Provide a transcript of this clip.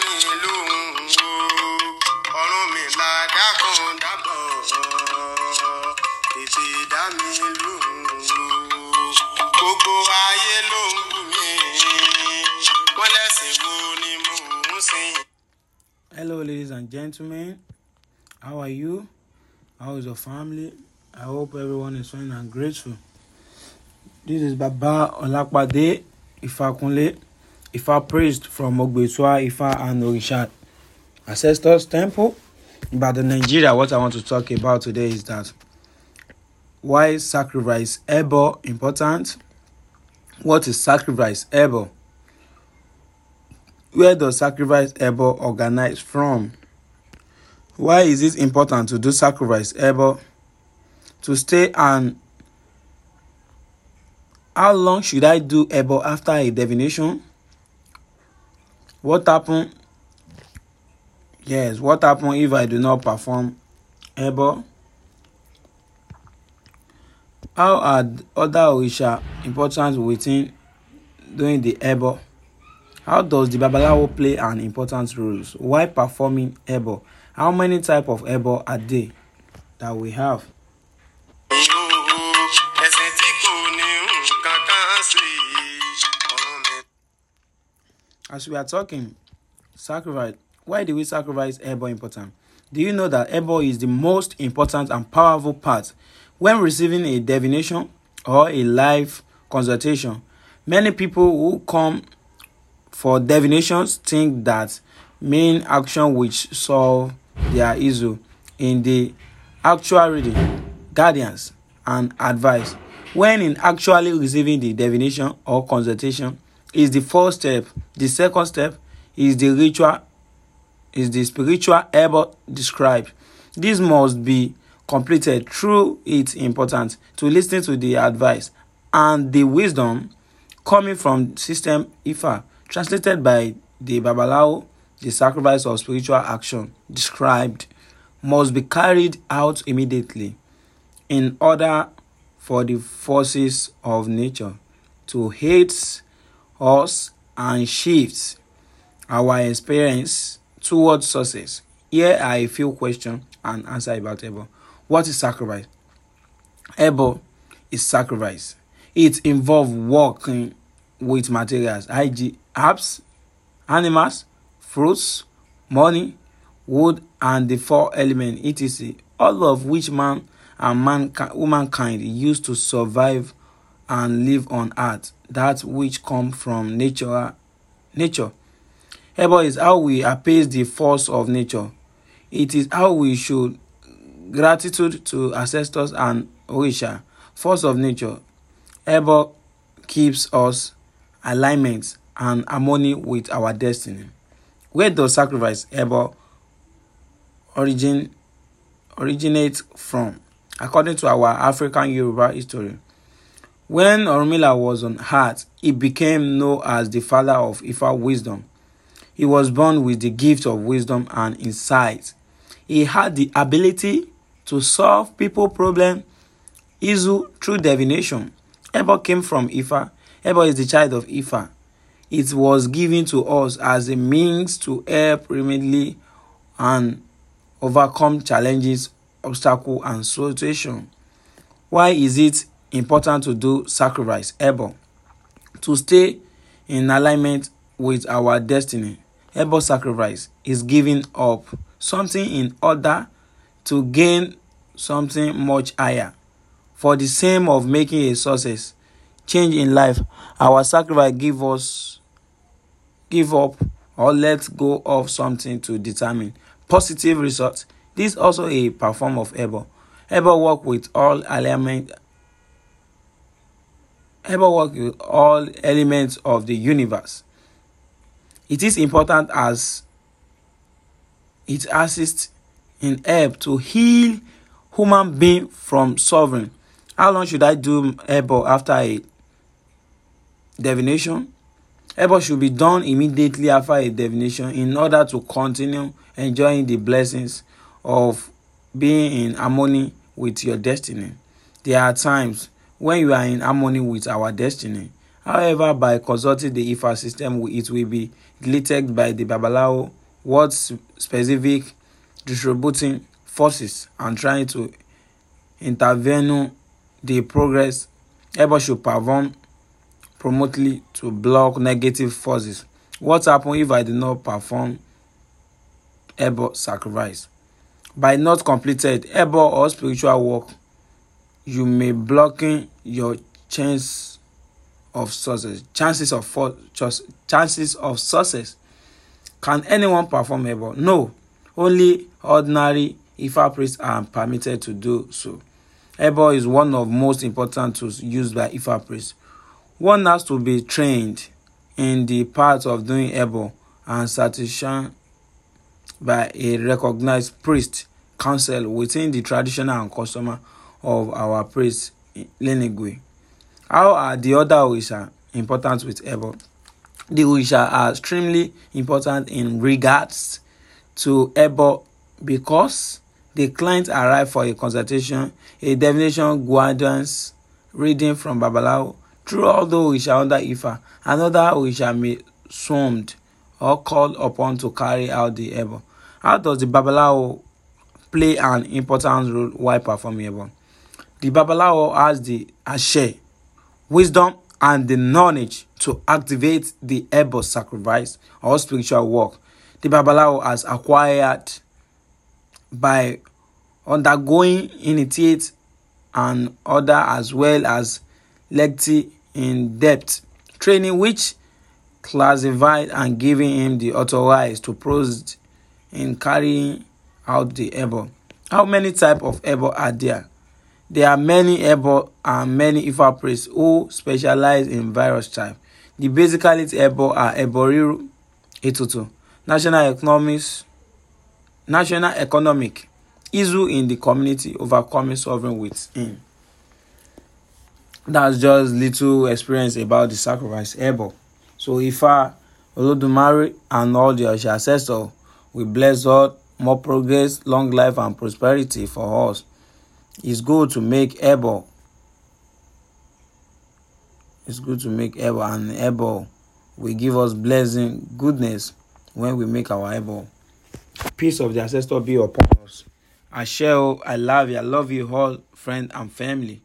mi lóhùn o ọ̀run mi là dákun dábọ̀ tètè dá mi lóhùn o gbogbo ayé ló ń bù mí wọ́n lẹ́sìn wo ni mò ń sìn. Hello, ladies and gentlemen. How are you? How is your family? I hope everyone is fine and grateful. This is Baba Olapade Ifakunle, Ifa priest from Ogbesua, Ifa and Orisha Ancestors Temple. But the Nigeria, what I want to talk about today is that why sacrifice ebo important? What is sacrifice ebo? Where does sacrifice ebo organize from? Why is it important to do sacrifice ebo? To stay and how long should I do ebo after a divination? What happen? Yes, what happen if I do not perform ebo? How are other Orisha important within doing the ebo? How does the Babalawo play an important role? Why performing ebo? How many type of ebo are there that we have? As we are talking, sacrifice. Why do we sacrifice ebo important? Do you know that ebo is the most important and powerful part when receiving a divination or a live consultation? Many people who come for divinations think that main action which solve their issue in the actual reading, guidance, and advice. When in actually receiving the divination or consultation is the first step. The second step is the ritual, is the spiritual ebo described. This must be completed through it's important to listen to the advice and the wisdom coming from system Ifa, translated by the Babalawo, the sacrifice of spiritual action described must be carried out immediately in order for the forces of nature to hate us and shift our experience towards success. Here are a few questions and answer about Ebo. What is sacrifice? Ebo is sacrifice. It involves working with materials, i.g., herbs, animals, fruits, money, wood, and the four elements, etc., all of which man and man, womankind use to survive and live on earth, that which come from nature. Nature. Ebo is how we appease the force of nature. It is how we should gratitude to ancestors and Orisha, force of nature. Ebo keeps us alignment and harmony with our destiny. Where does sacrifice Ebo origin originate from? According to our African Yoruba history, when Orunmila was on earth, he became known as the father of Ifa wisdom. He was born with the gift of wisdom and insight. He had the ability to solve people problem issue through divination. Ebo came from Ifa. Ebo is the child of Ifa. It was given to us as a means to help remedy and overcome challenges, obstacle, and situation. Why is it important to do sacrifice? Ebo to stay in alignment with our destiny. Ebo sacrifice is giving up something in order to gain something much higher. For the same of making a success, change in life, our sacrifice give us give up or let go of something to determine positive results. This is also a perform of Ebo. Ebo work with all element Ebo work with all elements of the universe. It is important as it assists in help to heal human being from suffering. How long should I do Ebo after a divination? Ebo should be done immediately after a divination in order to continue enjoying the blessings of being in harmony with your destiny. There are times when you are in harmony with our destiny However, by consulting the IFA system, it will be deleted by the Babalawo what specific distributing forces and trying to intervene the progress. Ebo should perform promptly to block negative forces. What happen if I do not perform Ebo sacrifice? By not completed Ebo or spiritual work, you may blocking your chance of success. Chances of for, chances of success. Can anyone perform Ebo? No. Only ordinary Ifa priests are permitted to do so. Ebo is one of most important tools used by Ifa priests. One has to be trained in the part of doing Ebo and satisfaction by a recognized priest council within the traditional and custom of our priest lineage. How are the other Orisha important with Ebo? The Orisha are extremely important in regards to Ebo because the client arrive for a consultation, a divination guidance reading from Babalawo through all the Orisha under Ifa. Another Orisha may swarmed or called upon to carry out the Ebo. How does the Babalawo play an important role while performing Ebo? The Babalawo has the Ashe, wisdom, and the knowledge to activate the Ebo sacrifice or spiritual work. The Babalawo has acquired by undergoing initiate and other as well as lengthy in-depth training which classified and giving him the authorized to proceed in carrying out the Ebo. How many type of Ebo are there? There are many Ebo and many priests who specialize in virus type. The basically Ebo are Eboriru, Etutu, National Economics, National Economic, issue in the community overcoming sovereign within. That's just little experience about the sacrifice Ebo. So if Ifa, Olodumare, and all the ancestors we bless God, more progress, long life, and prosperity for us. It's good to make Ebo. It's good to make Ebo, and Ebo will give us blessing, goodness when we make our Ebo. Peace of the ancestor be upon us. I share, I love you, I love you all, friend and family.